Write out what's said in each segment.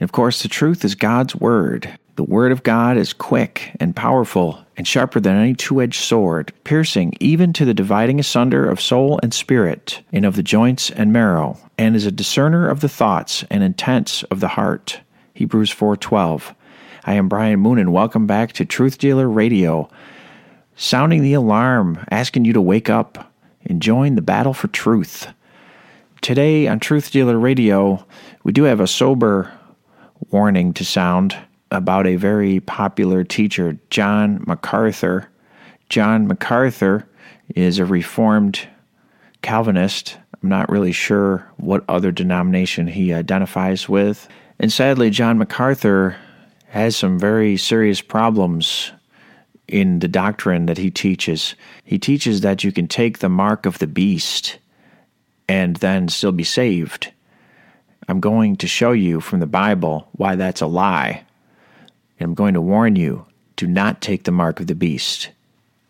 Of course, the truth is God's Word. The Word of God is quick and powerful and sharper than any two edged sword, piercing even to the dividing asunder of soul and spirit, and of the joints and marrow, and is a discerner of the thoughts and intents of the heart. Hebrews 4:12. I am Brian Moon and welcome back to Truth Dealer Radio. Sounding the alarm, asking you to wake up and join the battle for truth. Today on Truth Dealer Radio, we do have a sober warning to sound about a very popular teacher, John MacArthur. John MacArthur is a Reformed Calvinist. I'm not really sure what other denomination he identifies with. And sadly, John MacArthur has some very serious problems in the doctrine that he teaches. He teaches that you can take the mark of the beast and then still be saved. I'm going to show you from the Bible why that's a lie. And I'm going to warn you do not take the mark of the beast.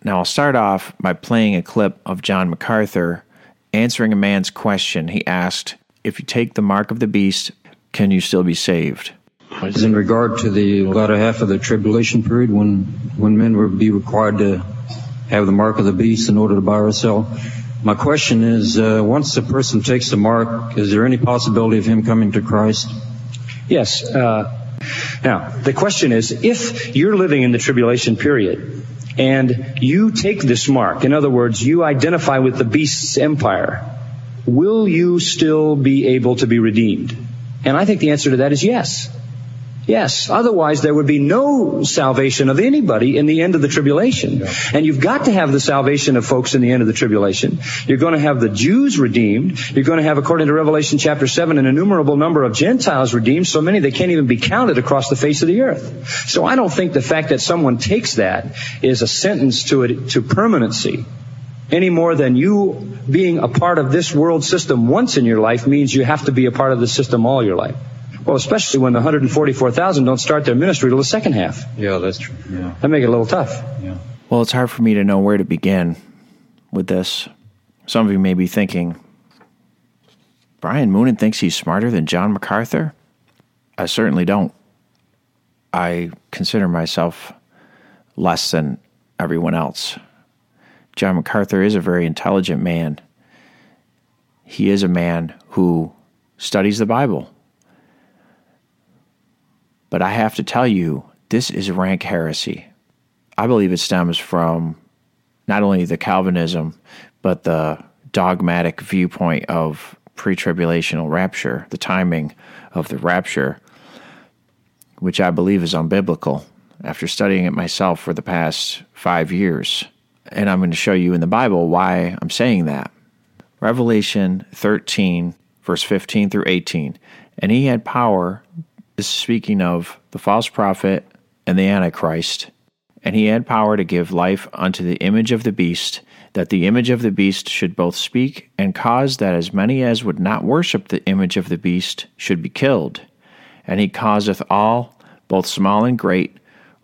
Now, I'll start off by playing a clip of John MacArthur answering a man's question. He asked, If you take the mark of the beast, can you still be saved? In regard to the latter half of the tribulation period when, when men would be required to have the mark of the beast in order to buy or sell. My question is, uh, once a person takes the mark, is there any possibility of him coming to Christ? Yes. Uh, now, the question is, if you're living in the tribulation period and you take this mark, in other words, you identify with the beast's empire, will you still be able to be redeemed? And I think the answer to that is yes. Yes. Otherwise, there would be no salvation of anybody in the end of the tribulation. Yeah. And you've got to have the salvation of folks in the end of the tribulation. You're going to have the Jews redeemed. You're going to have, according to Revelation chapter 7, an innumerable number of Gentiles redeemed, so many they can't even be counted across the face of the earth. So I don't think the fact that someone takes that is a sentence to it, to permanency any more than you being a part of this world system once in your life means you have to be a part of the system all your life. Well, especially when the 144,000 don't start their ministry till the second half. Yeah, that's true. Yeah. That make it a little tough. Yeah. Well, it's hard for me to know where to begin with this. Some of you may be thinking, Brian Moonen thinks he's smarter than John MacArthur? I certainly don't. I consider myself less than everyone else. John MacArthur is a very intelligent man. He is a man who studies the Bible. But I have to tell you, this is rank heresy. I believe it stems from not only the Calvinism, but the dogmatic viewpoint of pre tribulational rapture, the timing of the rapture, which I believe is unbiblical after studying it myself for the past five years. And I'm going to show you in the Bible why I'm saying that. Revelation 13, verse 15 through 18. And he had power is speaking of the false prophet and the Antichrist. And he had power to give life unto the image of the beast, that the image of the beast should both speak and cause that as many as would not worship the image of the beast should be killed. And he causeth all, both small and great,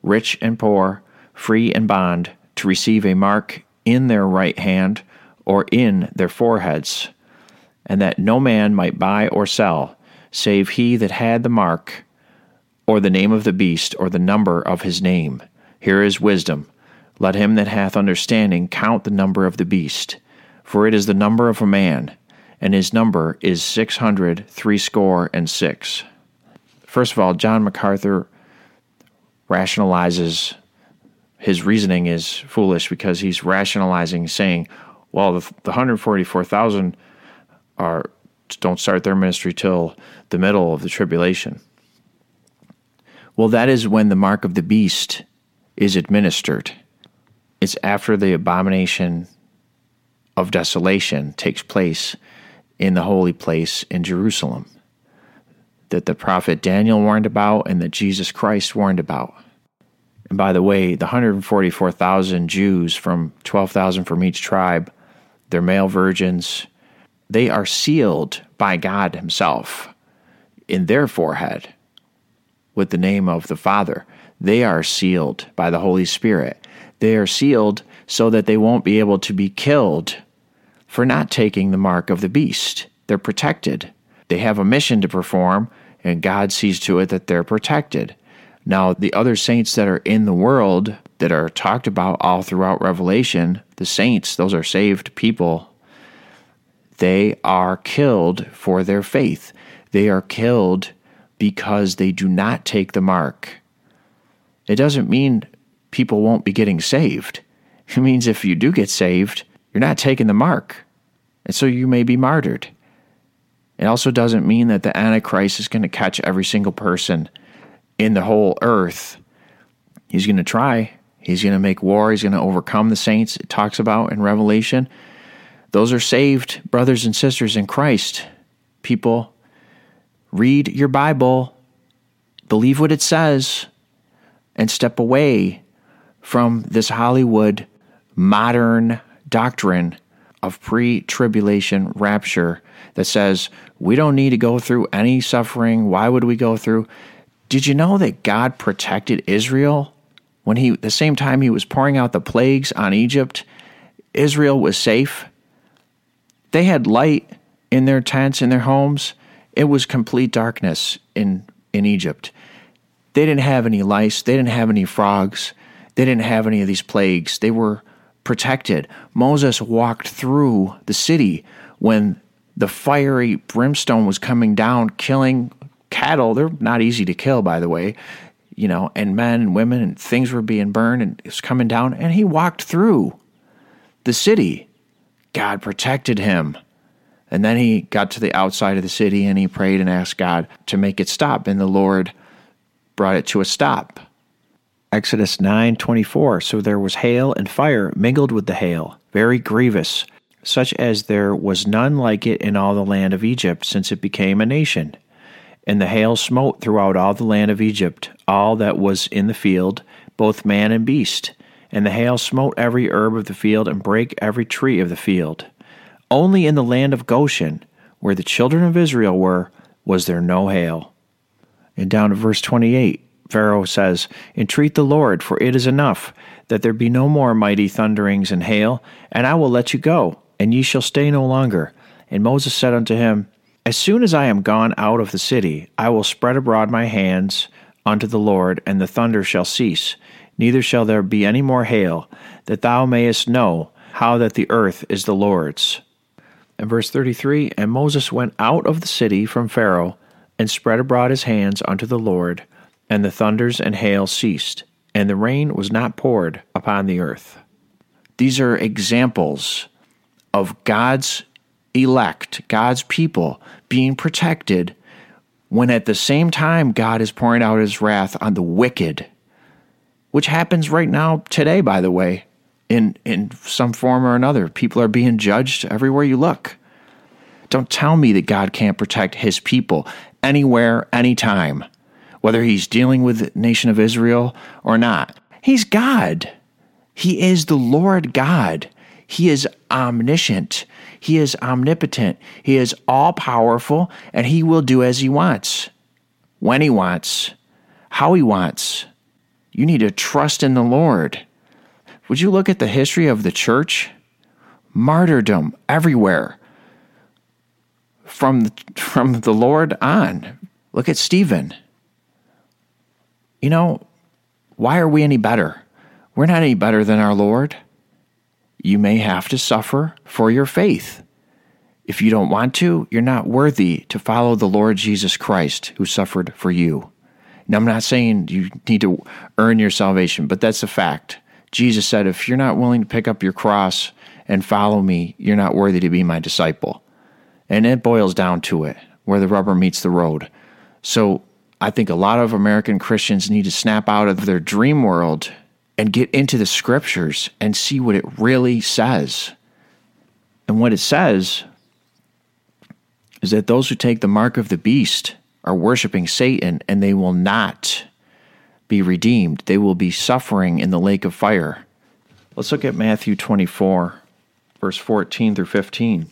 rich and poor, free and bond, to receive a mark in their right hand or in their foreheads, and that no man might buy or sell, save he that had the mark, or the name of the beast, or the number of his name. Here is wisdom. Let him that hath understanding count the number of the beast, for it is the number of a man, and his number is six hundred threescore and six. First of all, John MacArthur rationalizes his reasoning is foolish because he's rationalizing, saying, "Well, the, the 144,000 are don't start their ministry till the middle of the tribulation." Well, that is when the mark of the beast is administered. It's after the abomination of desolation takes place in the holy place in Jerusalem that the prophet Daniel warned about and that Jesus Christ warned about. And by the way, the 144,000 Jews from 12,000 from each tribe, they're male virgins, they are sealed by God Himself in their forehead with the name of the Father. They are sealed by the Holy Spirit. They are sealed so that they won't be able to be killed for not taking the mark of the beast. They're protected. They have a mission to perform, and God sees to it that they're protected. Now, the other saints that are in the world that are talked about all throughout Revelation, the saints, those are saved people, they are killed for their faith. They are killed because they do not take the mark. It doesn't mean people won't be getting saved. It means if you do get saved, you're not taking the mark. And so you may be martyred. It also doesn't mean that the Antichrist is going to catch every single person in the whole earth. He's going to try. He's going to make war. He's going to overcome the saints. It talks about in Revelation. Those are saved brothers and sisters in Christ. People, read your Bible, believe what it says, and step away from this Hollywood modern doctrine of pre tribulation rapture that says we don't need to go through any suffering. Why would we go through? Did you know that God protected Israel when he the same time he was pouring out the plagues on Egypt? Israel was safe. They had light in their tents in their homes. It was complete darkness in in Egypt. They didn't have any lice, they didn't have any frogs. They didn't have any of these plagues. They were protected. Moses walked through the city when the fiery brimstone was coming down, killing cattle. They're not easy to kill, by the way, you know, and men and women and things were being burned and it was coming down. And he walked through the city. God protected him. And then he got to the outside of the city and he prayed and asked God to make it stop. And the Lord brought it to a stop. Exodus 9:24 So there was hail and fire mingled with the hail very grievous such as there was none like it in all the land of Egypt since it became a nation and the hail smote throughout all the land of Egypt all that was in the field both man and beast and the hail smote every herb of the field and brake every tree of the field only in the land of Goshen where the children of Israel were was there no hail and down to verse 28 Pharaoh says, Entreat the Lord, for it is enough that there be no more mighty thunderings and hail, and I will let you go, and ye shall stay no longer. And Moses said unto him, As soon as I am gone out of the city, I will spread abroad my hands unto the Lord, and the thunder shall cease, neither shall there be any more hail, that thou mayest know how that the earth is the Lord's. And verse 33 And Moses went out of the city from Pharaoh, and spread abroad his hands unto the Lord, and the thunders and hail ceased, and the rain was not poured upon the earth. These are examples of God's elect, God's people being protected when at the same time God is pouring out his wrath on the wicked, which happens right now today, by the way, in, in some form or another. People are being judged everywhere you look. Don't tell me that God can't protect his people anywhere, anytime whether he's dealing with the nation of Israel or not. He's God. He is the Lord God. He is omniscient. He is omnipotent. He is all powerful, and he will do as he wants, when he wants, how he wants. You need to trust in the Lord. Would you look at the history of the church? Martyrdom everywhere. from the, from the Lord on. Look at Stephen. You know, why are we any better? We're not any better than our Lord. You may have to suffer for your faith. If you don't want to, you're not worthy to follow the Lord Jesus Christ who suffered for you. Now, I'm not saying you need to earn your salvation, but that's a fact. Jesus said, if you're not willing to pick up your cross and follow me, you're not worthy to be my disciple. And it boils down to it, where the rubber meets the road. So I think a lot of American Christians need to snap out of their dream world and get into the scriptures and see what it really says. And what it says is that those who take the mark of the beast are worshiping Satan and they will not be redeemed. They will be suffering in the lake of fire. Let's look at Matthew 24, verse 14 through 15.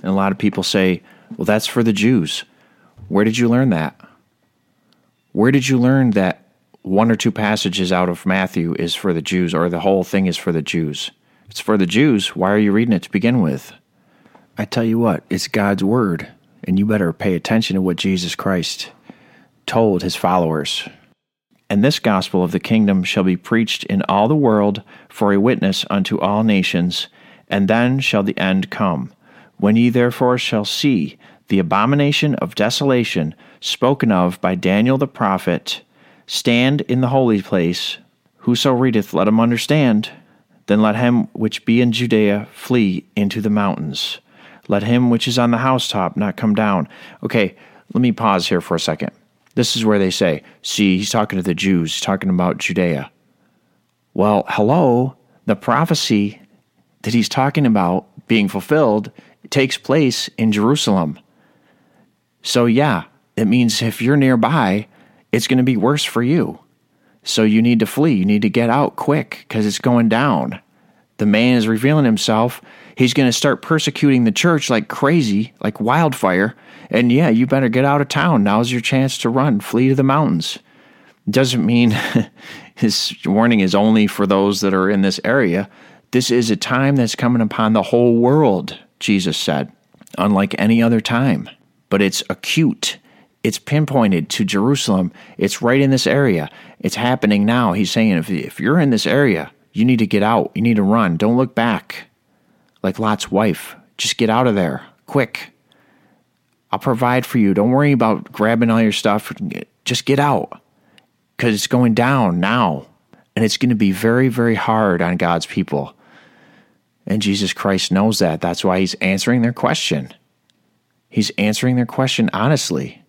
And a lot of people say, well, that's for the Jews. Where did you learn that? Where did you learn that one or two passages out of Matthew is for the Jews or the whole thing is for the Jews? It's for the Jews. Why are you reading it to begin with? I tell you what, it's God's word, and you better pay attention to what Jesus Christ told his followers. And this gospel of the kingdom shall be preached in all the world for a witness unto all nations, and then shall the end come. When ye therefore shall see the abomination of desolation spoken of by Daniel the prophet stand in the holy place, whoso readeth, let him understand. Then let him which be in Judea flee into the mountains. Let him which is on the housetop not come down. Okay, let me pause here for a second. This is where they say, see, he's talking to the Jews, he's talking about Judea. Well, hello, the prophecy that he's talking about being fulfilled takes place in Jerusalem. So, yeah, it means if you're nearby, it's going to be worse for you. So, you need to flee. You need to get out quick because it's going down. The man is revealing himself. He's going to start persecuting the church like crazy, like wildfire. And yeah, you better get out of town. Now's your chance to run, flee to the mountains. Doesn't mean his warning is only for those that are in this area. This is a time that's coming upon the whole world, Jesus said, unlike any other time but it's acute. It's pinpointed to Jerusalem. It's right in this area. It's happening now. He's saying, if, if you're in this area, you need to get out. You need to run. Don't look back like Lot's wife. Just get out of there quick. I'll provide for you. Don't worry about grabbing all your stuff. Just get out because it's going down now. And it's going to be very, very hard on God's people. And Jesus Christ knows that. That's why he's answering their question. He's answering their question honestly.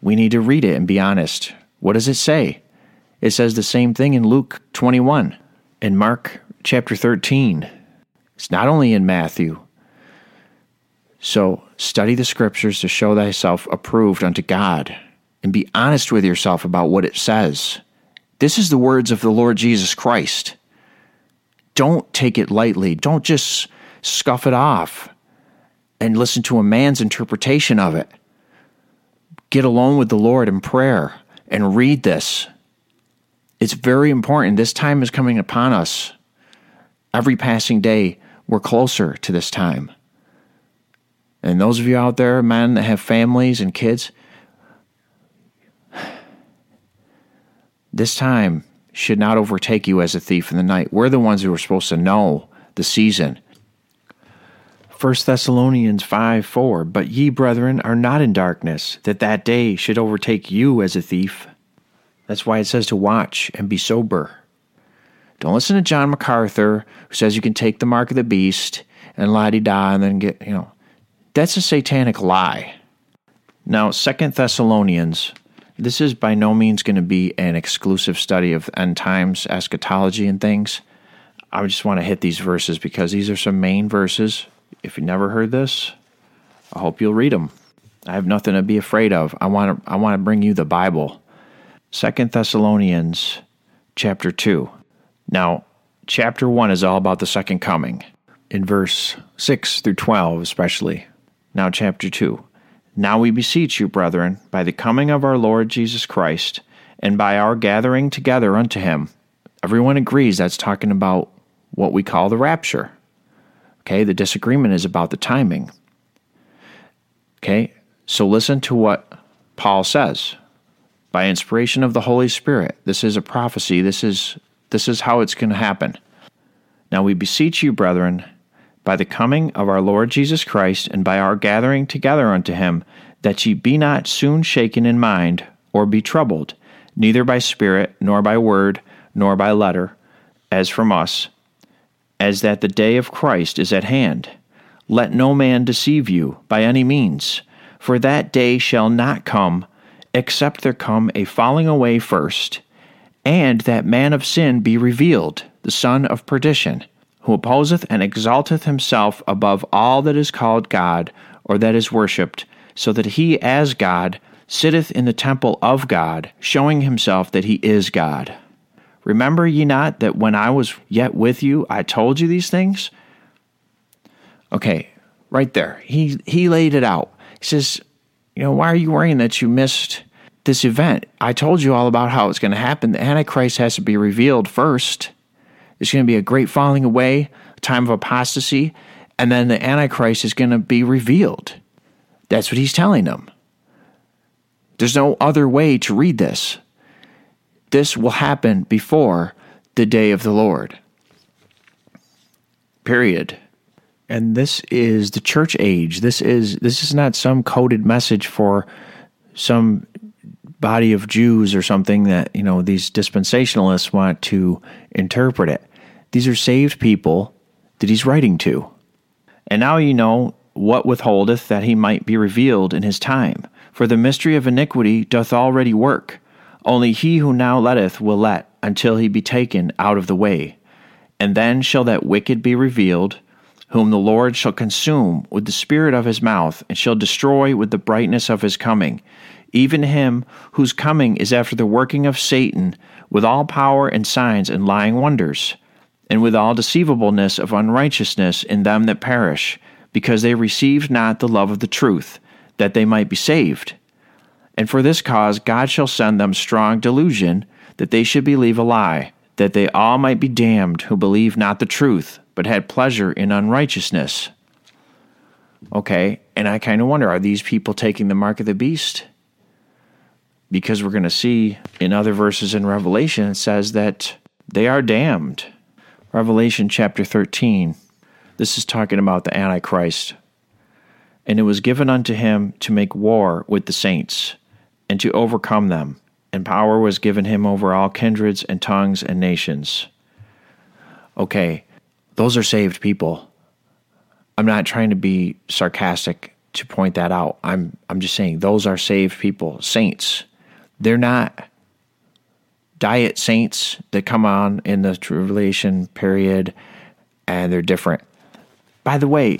We need to read it and be honest. What does it say? It says the same thing in Luke 21 and Mark chapter 13. It's not only in Matthew. So study the scriptures to show thyself approved unto God and be honest with yourself about what it says. This is the words of the Lord Jesus Christ. Don't take it lightly. Don't just scuff it off and listen to a man's interpretation of it. Get alone with the Lord in prayer and read this. It's very important. This time is coming upon us. Every passing day, we're closer to this time. And those of you out there, men that have families and kids, this time should not overtake you as a thief in the night. We're the ones who are supposed to know the season 1 Thessalonians 5 4 But ye, brethren, are not in darkness, that that day should overtake you as a thief. That's why it says to watch and be sober. Don't listen to John MacArthur, who says you can take the mark of the beast and la di da and then get, you know, that's a satanic lie. Now, Second Thessalonians, this is by no means going to be an exclusive study of end times, eschatology, and things. I just want to hit these verses because these are some main verses if you never heard this, I hope you'll read them. I have nothing to be afraid of. I want to I want to bring you the Bible. Second Thessalonians chapter 2. Now, chapter 1 is all about the second coming in verse 6 through 12 especially. Now chapter 2. Now we beseech you, brethren, by the coming of our Lord Jesus Christ, and by our gathering together unto him. Everyone agrees that's talking about what we call the rapture. Okay, the disagreement is about the timing. Okay? So listen to what Paul says. By inspiration of the Holy Spirit, this is a prophecy. This is this is how it's going to happen. Now we beseech you, brethren, by the coming of our Lord Jesus Christ and by our gathering together unto him, that ye be not soon shaken in mind, or be troubled, neither by spirit, nor by word, nor by letter, as from us, as that the day of Christ is at hand. Let no man deceive you by any means, for that day shall not come, except there come a falling away first, and that man of sin be revealed, the son of perdition, who opposeth and exalteth himself above all that is called God or that is worshipped, so that he as God sitteth in the temple of God, showing himself that he is God. Remember ye not that when I was yet with you, I told you these things? Okay, right there. He he laid it out. He says, you know, why are you worrying that you missed this event? I told you all about how it's going to happen. The Antichrist has to be revealed first. There's going to be a great falling away, a time of apostasy, and then the Antichrist is going to be revealed. That's what he's telling them. There's no other way to read this. This will happen before the day of the Lord. Period. And this is the church age. This is this is not some coded message for some body of Jews or something that, you know, these dispensationalists want to interpret it. These are saved people that he's writing to. And now you know what withholdeth that he might be revealed in his time. For the mystery of iniquity doth already work. Only he who now letteth will let until he be taken out of the way. And then shall that wicked be revealed, whom the Lord shall consume with the spirit of his mouth, and shall destroy with the brightness of his coming, even him whose coming is after the working of Satan, with all power and signs and lying wonders, and with all deceivableness of unrighteousness in them that perish, because they received not the love of the truth, that they might be saved. And for this cause God shall send them strong delusion, that they should believe a lie, that they all might be damned who believe not the truth, but had pleasure in unrighteousness. Okay, and I kind of wonder are these people taking the mark of the beast? Because we're going to see in other verses in Revelation, it says that they are damned. Revelation chapter 13. This is talking about the Antichrist. And it was given unto him to make war with the saints, and to overcome them. And power was given him over all kindreds and tongues and nations. Okay, those are saved people. I'm not trying to be sarcastic to point that out. I'm I'm just saying those are saved people, saints. They're not diet saints that come on in the tribulation period and they're different. By the way,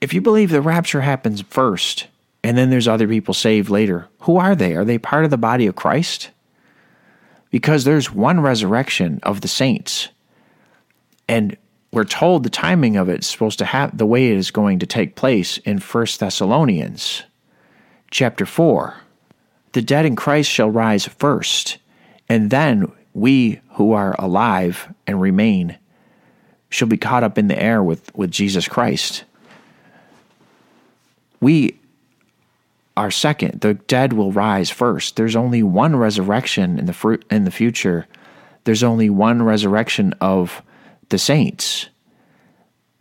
if you believe the rapture happens first and then there's other people saved later, who are they? Are they part of the body of Christ? Because there's one resurrection of the saints. And we're told the timing of it is supposed to have the way it is going to take place in 1 Thessalonians chapter 4. The dead in Christ shall rise first, and then we who are alive and remain shall be caught up in the air with, with Jesus Christ. We are second. The dead will rise first. There's only one resurrection in the fruit in the future. There's only one resurrection of the saints.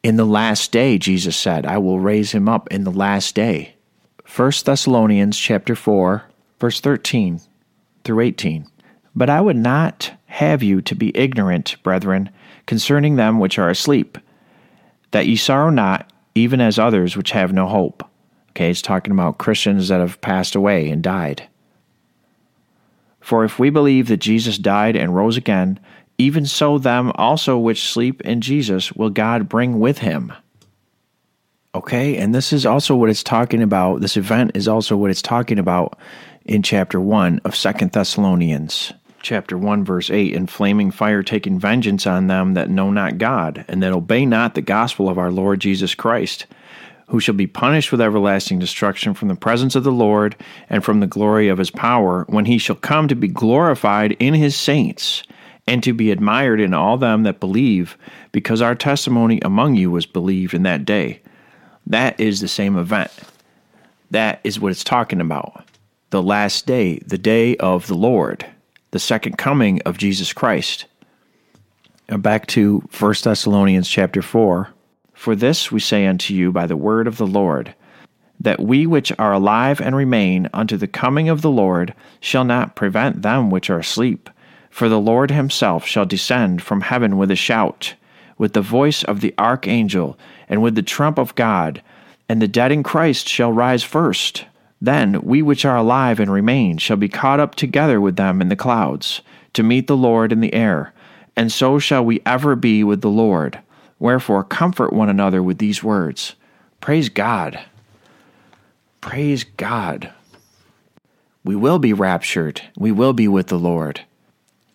In the last day, Jesus said, I will raise him up in the last day. 1 Thessalonians chapter 4, verse 13 through 18. But I would not have you to be ignorant, brethren, concerning them which are asleep, that ye sorrow not, even as others which have no hope. Okay, it's talking about Christians that have passed away and died. For if we believe that Jesus died and rose again, even so them also which sleep in Jesus will God bring with him. Okay, and this is also what it's talking about. This event is also what it's talking about in chapter 1 of Second Thessalonians. Chapter 1, verse 8 In flaming fire taking vengeance on them that know not God, and that obey not the gospel of our Lord Jesus Christ who shall be punished with everlasting destruction from the presence of the Lord and from the glory of his power, when he shall come to be glorified in his saints, and to be admired in all them that believe, because our testimony among you was believed in that day. That is the same event. That is what it's talking about. The last day, the day of the Lord, the second coming of Jesus Christ. And back to 1 Thessalonians chapter 4. For this we say unto you by the word of the Lord, that we which are alive and remain unto the coming of the Lord shall not prevent them which are asleep. For the Lord himself shall descend from heaven with a shout, with the voice of the archangel, and with the trump of God, and the dead in Christ shall rise first. Then we which are alive and remain shall be caught up together with them in the clouds, to meet the Lord in the air, and so shall we ever be with the Lord. Wherefore comfort one another with these words. Praise God. Praise God. We will be raptured. We will be with the Lord.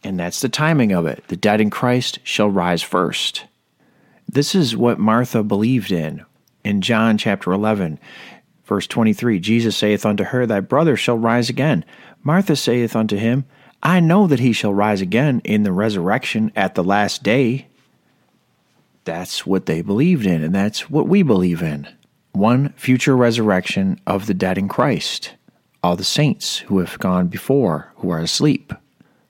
And that's the timing of it. The dead in Christ shall rise first. This is what Martha believed in. In John chapter 11, verse 23, Jesus saith unto her, Thy brother shall rise again. Martha saith unto him, I know that he shall rise again in the resurrection at the last day. That's what they believed in, and that's what we believe in one future resurrection of the dead in Christ, all the saints who have gone before, who are asleep.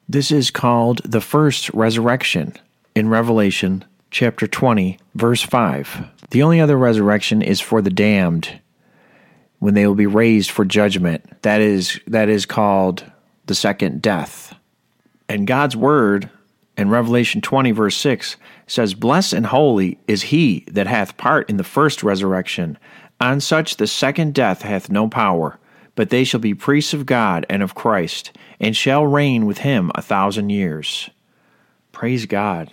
This is called the first resurrection in Revelation chapter 20, verse 5. The only other resurrection is for the damned when they will be raised for judgment. That is that is called the second death. And God's word in Revelation 20 verse 6 says, "Blessed and holy is he that hath part in the first resurrection. On such the second death hath no power, but they shall be priests of God and of Christ, and shall reign with him a thousand years." Praise God.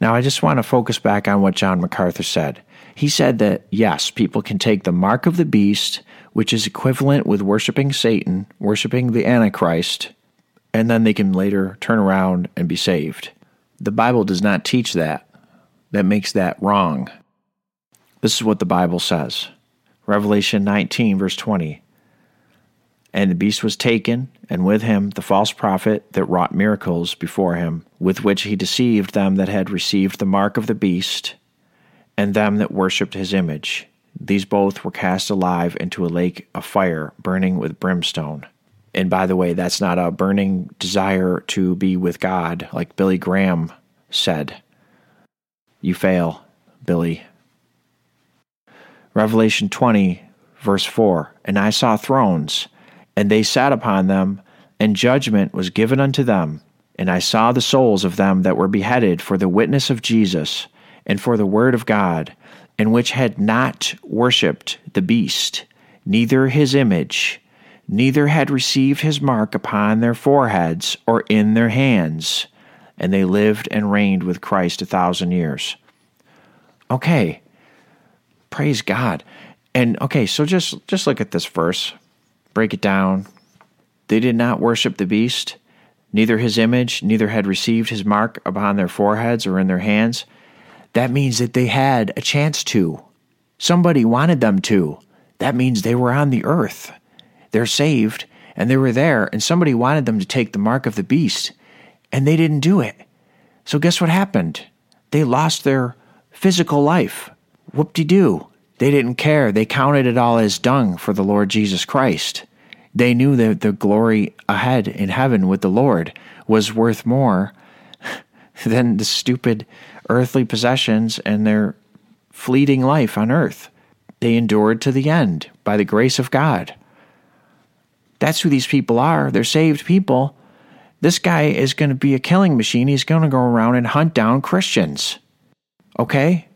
Now I just want to focus back on what John MacArthur said. He said that yes, people can take the mark of the beast, which is equivalent with worshiping Satan, worshiping the Antichrist, and then they can later turn around and be saved. The Bible does not teach that. That makes that wrong. This is what the Bible says Revelation 19, verse 20. And the beast was taken, and with him the false prophet that wrought miracles before him, with which he deceived them that had received the mark of the beast, and them that worshipped his image. These both were cast alive into a lake of fire, burning with brimstone. And by the way, that's not a burning desire to be with God, like Billy Graham said. You fail, Billy. Revelation 20, verse 4 And I saw thrones, and they sat upon them, and judgment was given unto them. And I saw the souls of them that were beheaded for the witness of Jesus, and for the word of God, and which had not worshipped the beast, neither his image, neither had received his mark upon their foreheads or in their hands, and they lived and reigned with Christ a thousand years. Okay, praise God. And okay, so just just look at this verse, break it down. They did not worship the beast, neither his image, neither had received his mark upon their foreheads or in their hands. That means that they had a chance to. Somebody wanted them to. That means they were on the earth. They're saved, and they were there, and somebody wanted them to take the mark of the beast, and they didn't do it. So, guess what happened? They lost their physical life. Whoop de doo. They didn't care. They counted it all as dung for the Lord Jesus Christ. They knew that the glory ahead in heaven with the Lord was worth more than the stupid earthly possessions and their fleeting life on earth. They endured to the end by the grace of God. That's who these people are. They're saved people. This guy is going to be a killing machine. He's going to go around and hunt down Christians. Okay?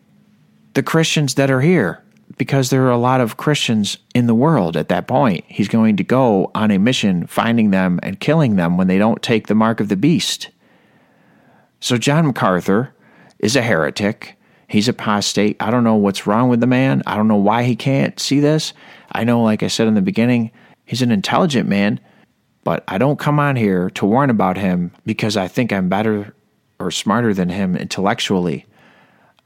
The Christians that are here, because there are a lot of Christians in the world at that point. He's going to go on a mission finding them and killing them when they don't take the mark of the beast. So, John MacArthur is a heretic. He's apostate. I don't know what's wrong with the man. I don't know why he can't see this. I know, like I said in the beginning, he's an intelligent man, but I don't come on here to warn about him because I think I'm better or smarter than him intellectually.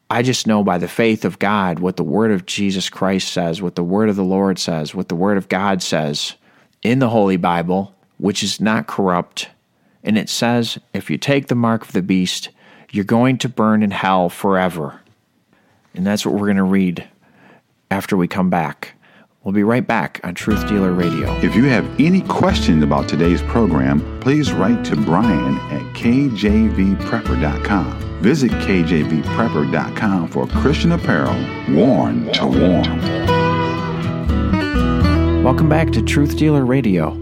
I just know by the faith of God what the Word of Jesus Christ says, what the Word of the Lord says, what the Word of God says in the Holy Bible, which is not corrupt. And it says, if you take the mark of the beast, you're going to burn in hell forever. And that's what we're going to read after we come back. We'll be right back on Truth Dealer Radio. If you have any questions about today's program, please write to Brian at kjvprepper.com. Visit kjvprepper.com for Christian apparel worn to warm. Welcome back to Truth Dealer Radio.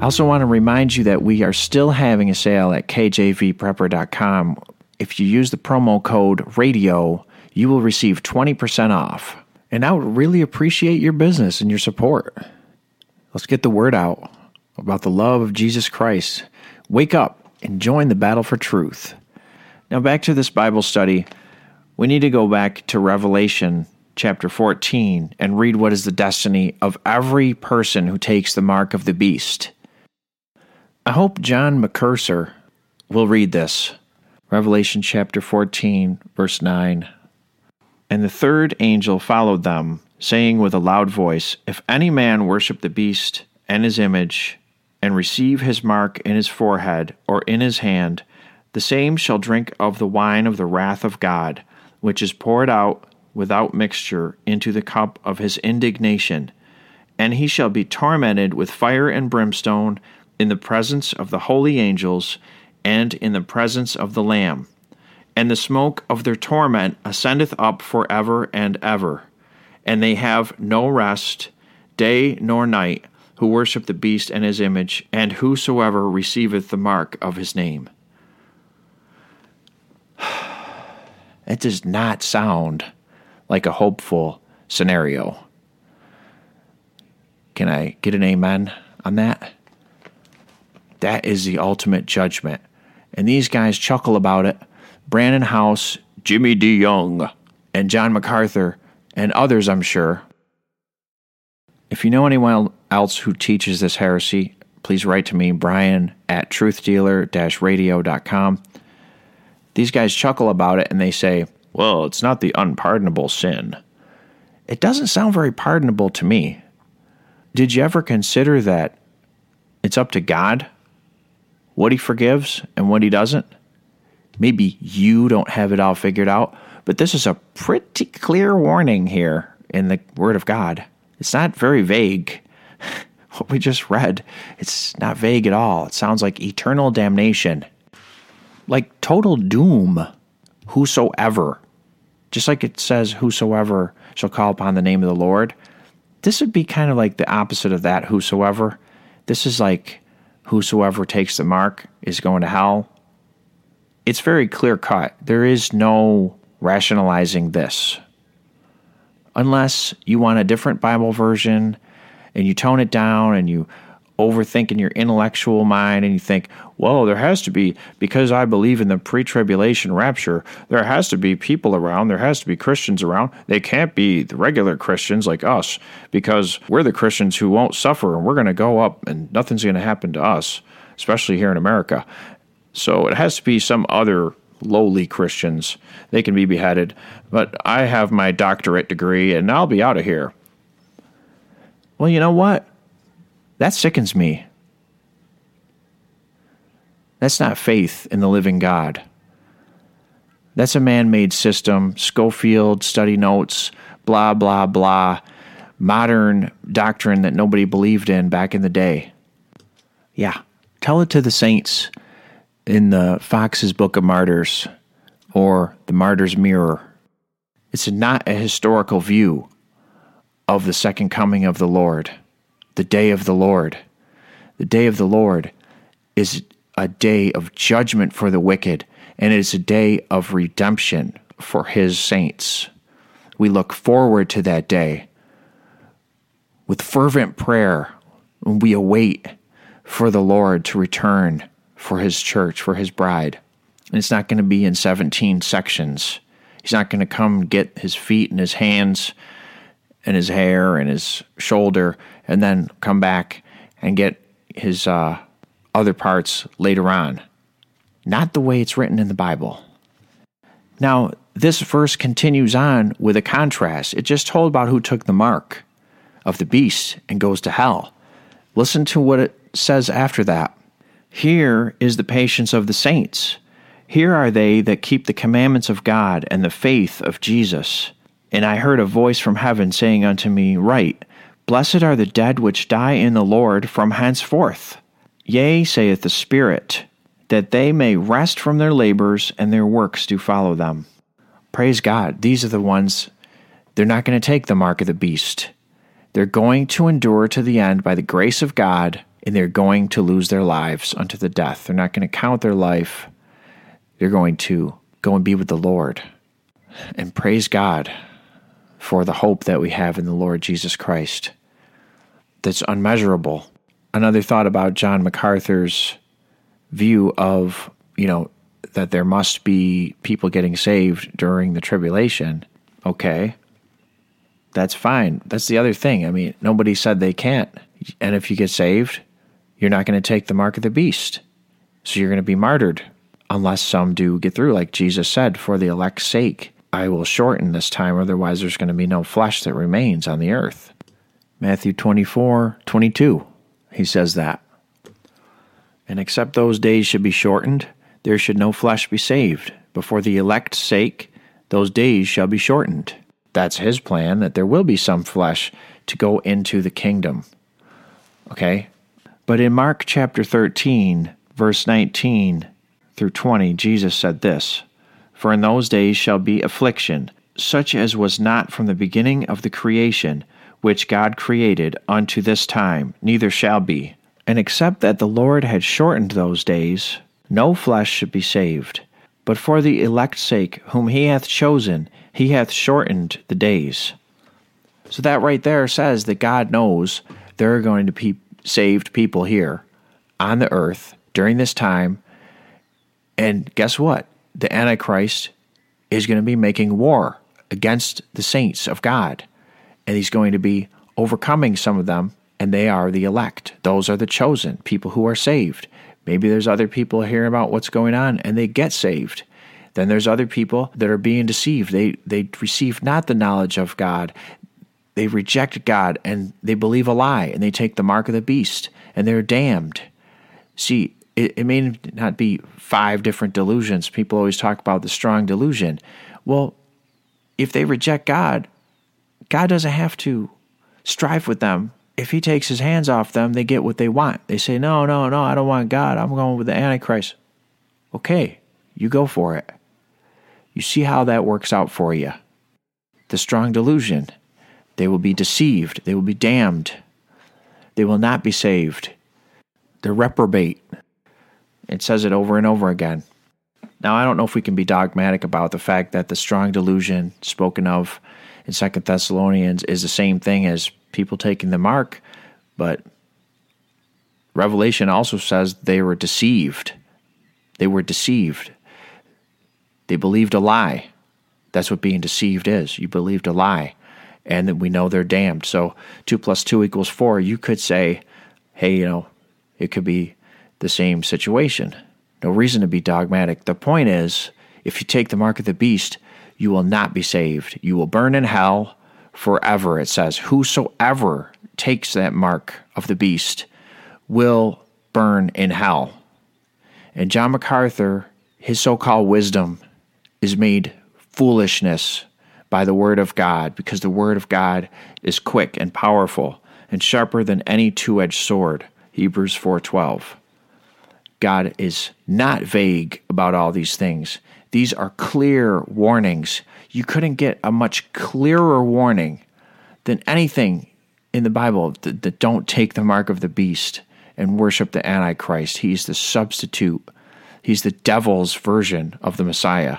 I also want to remind you that we are still having a sale at kjvprepper.com. If you use the promo code RADIO, you will receive 20% off. And I would really appreciate your business and your support. Let's get the word out about the love of Jesus Christ. Wake up and join the battle for truth. Now, back to this Bible study. We need to go back to Revelation chapter 14 and read what is the destiny of every person who takes the mark of the beast. I hope John MacArthur will read this. Revelation chapter 14, verse 9. And the third angel followed them, saying with a loud voice, If any man worship the beast and his image, and receive his mark in his forehead or in his hand, the same shall drink of the wine of the wrath of God, which is poured out without mixture into the cup of his indignation, and he shall be tormented with fire and brimstone in the presence of the holy angels and in the presence of the Lamb and the smoke of their torment ascendeth up for ever and ever. And they have no rest, day nor night, who worship the beast and his image, and whosoever receiveth the mark of his name. It does not sound like a hopeful scenario. Can I get an amen on that? That is the ultimate judgment. And these guys chuckle about it Brandon Holthaus, Jimmy DeYoung, and John MacArthur, and others, I'm sure. If you know anyone else who teaches this heresy, please write to me, Brian at truthdealer radio.com. These guys chuckle about it and they say, well, it's not the unpardonable sin. It doesn't sound very pardonable to me. Did you ever consider that it's up to God what He forgives and what He doesn't? Maybe you don't have it all figured out, but this is a pretty clear warning here in the Word of God. It's not very vague. What we just read, it's not vague at all. It sounds like eternal damnation, like total doom. Whosoever, just like it says, whosoever shall call upon the name of the Lord. This would be kind of like the opposite of that, whosoever. This is like whosoever takes the mark is going to hell it's very clear cut. There is no rationalizing this. Unless you want a different Bible version and you tone it down and you overthink in your intellectual mind and you think, well, there has to be, because I believe in the pre tribulation rapture, there has to be people around, there has to be Christians around. They can't be the regular Christians like us because we're the Christians who won't suffer and we're going to go up and nothing's going to happen to us, especially here in America. So it has to be some other lowly Christians. They can be beheaded. But I have my doctorate degree and I'll be out of here. Well, you know what? That sickens me. That's not faith in the living God. That's a man made system, Scofield, study notes, blah, blah, blah, modern doctrine that nobody believed in back in the day. Yeah, tell it to the saints in the Fox's Book of Martyrs or the Martyr's Mirror. It's not a historical view of the second coming of the Lord, the day of the Lord. The day of the Lord is a day of judgment for the wicked, and it is a day of redemption for his saints. We look forward to that day with fervent prayer, we await for the Lord to return for his church, for his bride. And it's not going to be in 17 sections. He's not going to come get his feet and his hands and his hair and his shoulder and then come back and get his uh, other parts later on. Not the way it's written in the Bible. Now, this verse continues on with a contrast. It just told about who took the mark of the beast and goes to hell. Listen to what it says after that. Here is the patience of the saints. Here are they that keep the commandments of God and the faith of Jesus. And I heard a voice from heaven saying unto me, Write, Blessed are the dead which die in the Lord from henceforth. Yea, saith the Spirit, that they may rest from their labors and their works do follow them. Praise God. These are the ones, they're not going to take the mark of the beast. They're going to endure to the end by the grace of God, and they're going to lose their lives unto the death. They're not going to count their life. They're going to go and be with the Lord. And praise God for the hope that we have in the Lord Jesus Christ. That's unmeasurable. Another thought about John MacArthur's view of, you know, that there must be people getting saved during the tribulation. Okay. That's fine. That's the other thing. I mean, nobody said they can't. And if you get saved, you're not going to take the mark of the beast. So you're going to be martyred unless some do get through, like Jesus said, for the elect's sake. I will shorten this time, otherwise, there's going to be no flesh that remains on the earth. Matthew 24 22, he says that. And except those days should be shortened, there should no flesh be saved. But for the elect's sake, those days shall be shortened. That's his plan, that there will be some flesh to go into the kingdom. Okay? But in Mark chapter 13, verse 19 through 20, Jesus said this For in those days shall be affliction, such as was not from the beginning of the creation, which God created unto this time, neither shall be. And except that the Lord had shortened those days, no flesh should be saved. But for the elect's sake, whom he hath chosen, he hath shortened the days. So that right there says that God knows there are going to be saved people here on the earth during this time. And guess what? The Antichrist is going to be making war against the saints of God. And he's going to be overcoming some of them and they are the elect. Those are the chosen, people who are saved. Maybe there's other people hearing about what's going on and they get saved. Then there's other people that are being deceived. They they receive not the knowledge of God. They reject God and they believe a lie and they take the mark of the beast and they're damned. See, it, it may not be five different delusions. People always talk about the strong delusion. Well, if they reject God, God doesn't have to strive with them if he takes his hands off them, they get what they want. They say, No, no, no, I don't want God. I'm going with the Antichrist. Okay, you go for it. You see how that works out for you. The strong delusion. They will be deceived. They will be damned. They will not be saved. They're reprobate. It says it over and over again. Now, I don't know if we can be dogmatic about the fact that the strong delusion spoken of in Second Thessalonians is the same thing as people taking the mark, but Revelation also says they were deceived. They were deceived. They believed a lie. That's what being deceived is. You believed a lie. And then we know they're damned. So 2 plus 2 equals 4. You could say, hey, you know, it could be the same situation. No reason to be dogmatic. The point is, if you take the mark of the beast, you will not be saved. You will burn in hell forever. It says, Whosoever takes that mark of the beast will burn in hell. And John MacArthur, his so called wisdom is made foolishness by the word of God because the word of God is quick and powerful and sharper than any two-edged sword. Hebrews 4:12. God is not vague about all these things. These are clear warnings you couldn't get a much clearer warning than anything in the Bible that, that don't take the mark of the beast and worship the Antichrist. He's the substitute, he's the devil's version of the Messiah.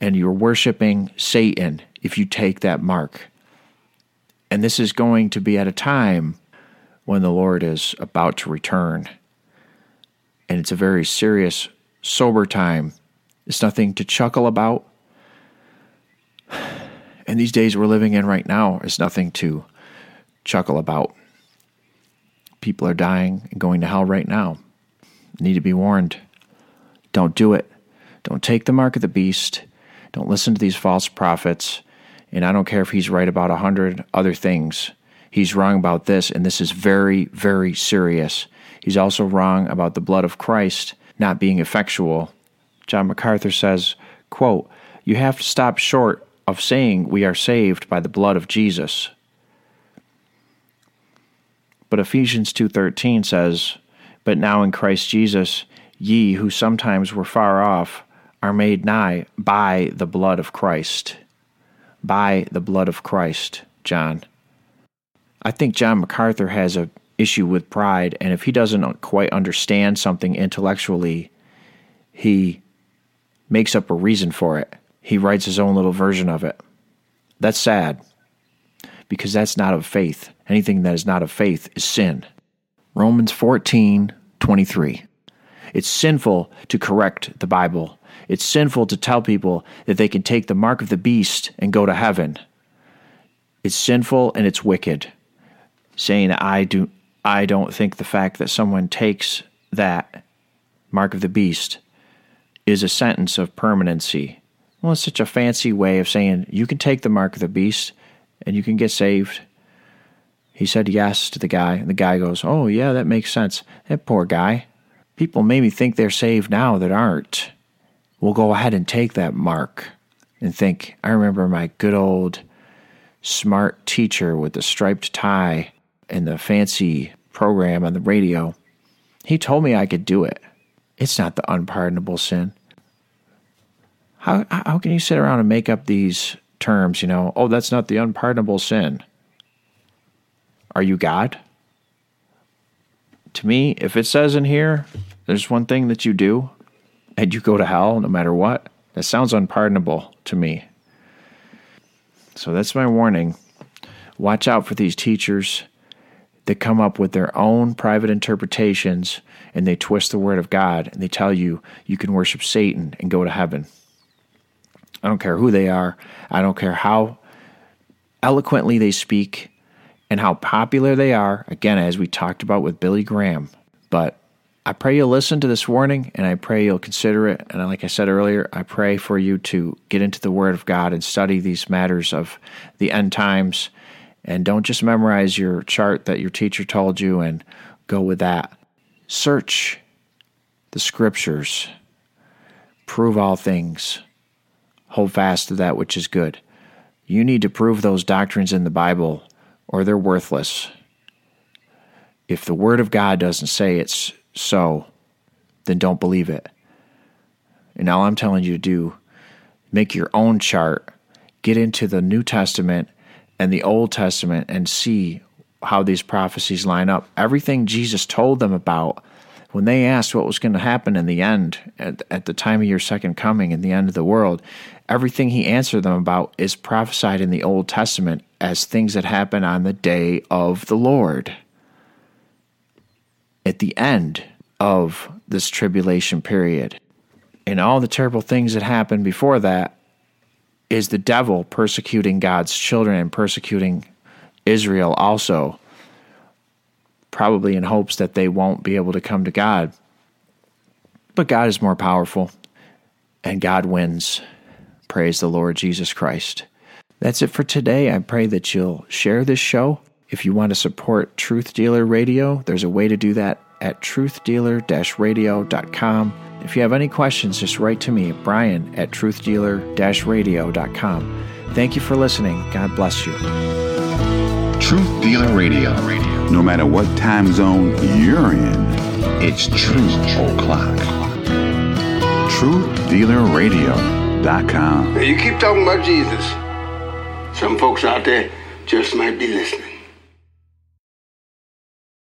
And you're worshiping Satan if you take that mark. And this is going to be at a time when the Lord is about to return. And it's a very serious, sober time. It's nothing to chuckle about. And these days we're living in right now is nothing to chuckle about. People are dying and going to hell right now. Need to be warned. Don't do it. Don't take the mark of the beast. Don't listen to these false prophets. And I don't care if he's right about a hundred other things. He's wrong about this, and this is very, very serious. He's also wrong about the blood of Christ not being effectual. John MacArthur says, quote, You have to stop short of saying we are saved by the blood of Jesus. But Ephesians 2:13 says, "But now in Christ Jesus, ye who sometimes were far off are made nigh by the blood of Christ." By the blood of Christ, John. I think John MacArthur has a issue with pride, and if he doesn't quite understand something intellectually, he makes up a reason for it. He writes his own little version of it. That's sad because that's not of faith. Anything that is not of faith is sin. Romans 14 23. It's sinful to correct the Bible. It's sinful to tell people that they can take the mark of the beast and go to heaven. It's sinful and it's wicked. Saying I do I don't think the fact that someone takes that mark of the beast is a sentence of permanency. Well, it's such a fancy way of saying you can take the mark of the beast and you can get saved. He said yes to the guy, and the guy goes, Oh, yeah, that makes sense. That poor guy. People maybe think they're saved now that aren't. We'll go ahead and take that mark and think, I remember my good old smart teacher with the striped tie and the fancy program on the radio. He told me I could do it. It's not the unpardonable sin. How, how can you sit around and make up these terms, you know? Oh, that's not the unpardonable sin. Are you God? To me, if it says in here, there's one thing that you do and you go to hell no matter what, that sounds unpardonable to me. So that's my warning. Watch out for these teachers that come up with their own private interpretations and they twist the word of God and they tell you you can worship Satan and go to heaven. I don't care who they are. I don't care how eloquently they speak and how popular they are. Again, as we talked about with Billy Graham. But I pray you'll listen to this warning and I pray you'll consider it. And like I said earlier, I pray for you to get into the Word of God and study these matters of the end times. And don't just memorize your chart that your teacher told you and go with that. Search the scriptures, prove all things, hold fast to that which is good. You need to prove those doctrines in the Bible or they're worthless. If the Word of God doesn't say it's so, then don't believe it. And all I'm telling you to do, make your own chart, get into the New Testament and the Old Testament and see how these prophecies line up. Everything Jesus told them about when they asked what was going to happen in the end, at, at the time of your second coming, in the end of the world, everything he answered them about is prophesied in the Old Testament as things that happen on the day of the Lord. At the end of this tribulation period. And all the terrible things that happened before that is the devil persecuting God's children and persecuting Israel also, probably in hopes that they won't be able to come to God. But God is more powerful, and God wins. Praise the Lord Jesus Christ. That's it for today. I pray that you'll share this show. If you want to support Truth Dealer Radio, there's a way to do that at truthdealer radio.com. If you have any questions, just write to me brian at truthdealer radio.com. Thank you for listening. God bless you. Truth Dealer Radio. No matter what time zone you're in, it's Truth O'Clock. TruthDealerRadio.com. Now, you keep talking about Jesus. Some folks out there just might be listening.